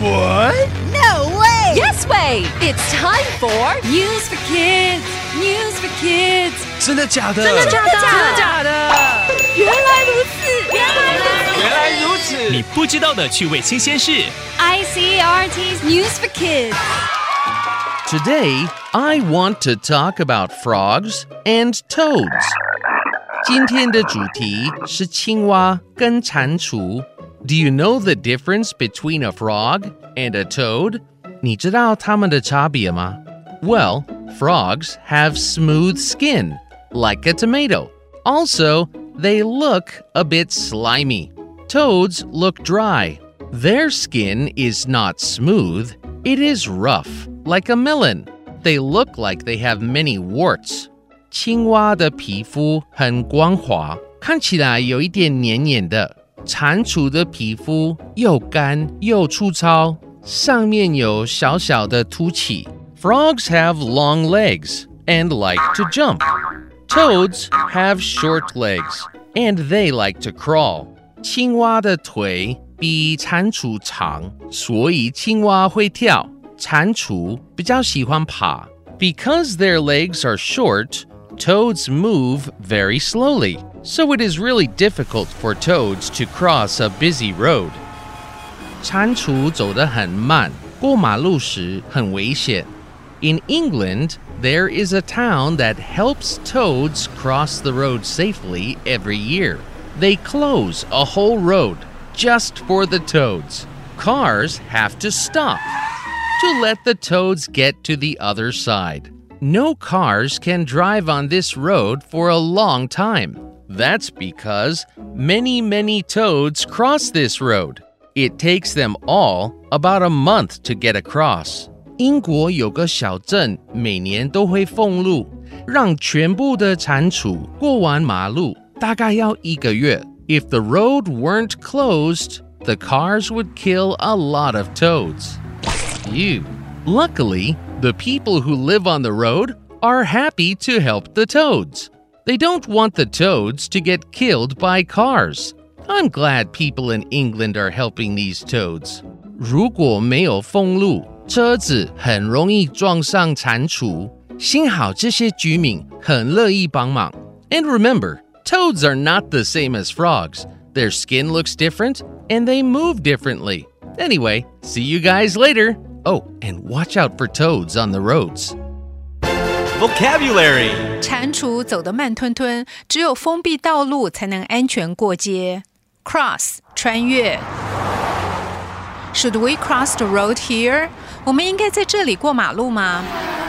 What? No way! Yes way! It's time for News for Kids. News for Kids. 真的假的？真的假的？真的假的？原来如此，原来如此。原来如此。你不知道的趣味新鲜事。 ICRT's News for Kids. Today, I want to talk about frogs and toads. 今天的主题是青蛙跟蟾蜍。 Do you know the difference between a frog and a toad? 你知道它们的差别吗? Well, frogs have smooth skin, like a tomato. Also, they look a bit slimy. Toads look dry. Their skin is not smooth, it is rough, like a melon. They look like they have many warts. 青蛙的皮肤很光滑，看起来有一点黏黏的。 蟾蜍的皮肤又干又粗糙，上面有小小的凸起。Frogs have long legs and like to jump. Toads have short legs and they like to crawl. 青蛙的腿比蟾蜍长，所以青蛙会跳。蟾蜍比较喜欢爬。Because their legs are short, toads move very slowly, so it is really difficult for toads to cross a busy road. 蟾蜍走得很慢，过马路时很危险。In England, there is a town that helps toads cross the road safely every year. They close a whole road just for the toads. Cars have to stop to let the toads get to the other side. No cars can drive on this road for a long time. That's because many, many toads cross this road. It takes them all about a month to get across. 英国有个小镇，每年都会封路，让全部的蟾蜍过完马路，大概要一个月。If the road weren't closed, the cars would kill a lot of toads. Ew. Luckily, the people who live on the road are happy to help the toads. They don't want the toads to get killed by cars. I'm glad people in England are helping these toads. 如果没有封路，车子很容易撞上蟾蜍。幸好这些居民很乐意帮忙。And remember, toads are not the same as frogs. Their skin looks different and they move differently. Anyway, see you guys later. Oh, and watch out for toads on the roads. Vocabulary. 蟾蜍走得慢吞吞，只有封闭道路才能安全过街。Cross 穿越。Should we cross the road here？我们应该在这里过马路吗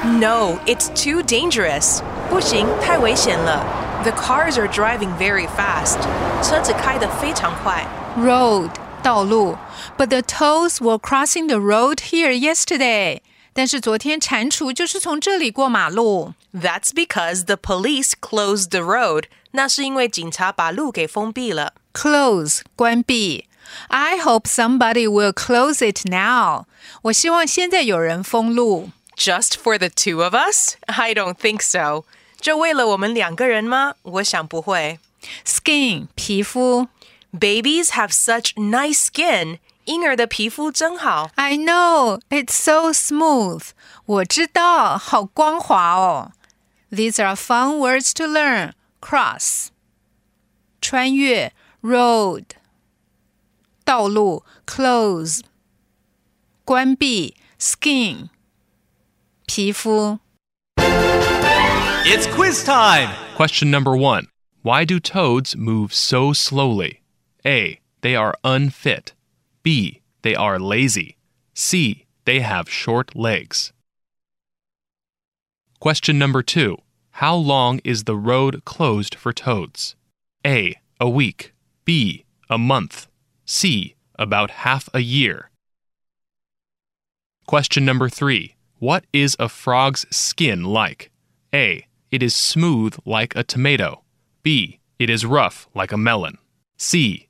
No, it's too dangerous. 不行，太危险了。The cars are driving very fast. 车子开得非常快。 ？Road 道路。But the toads were crossing the road here yesterday。但是昨天蟾蜍就是从这里过马路。 That's because the police closed the road. 那是因为警察把路给封闭了。 Close 关闭。I hope somebody will close it now。我希望现在有人封路。 Just for the two of us? I don't think so. 就为了我们两个人吗？我想不会。 Skin 皮肤。 Babies have such nice skin. 婴儿的皮肤真好。 I know it's so smooth. 我知道，好光滑哦。These are fun words to learn. Cross 穿越 road 道路 close 关闭 skin 皮肤 It's quiz time. Question number one Why do toads move so slowly? A. They are unfit. B. They are lazy. C. They have short legs. Question number two How long is the road closed for toads? A. A week. B. A month. C. About half a year. Question number three What is a frog's skin like? A. It is smooth like a tomato. B. It is rough like a melon. C.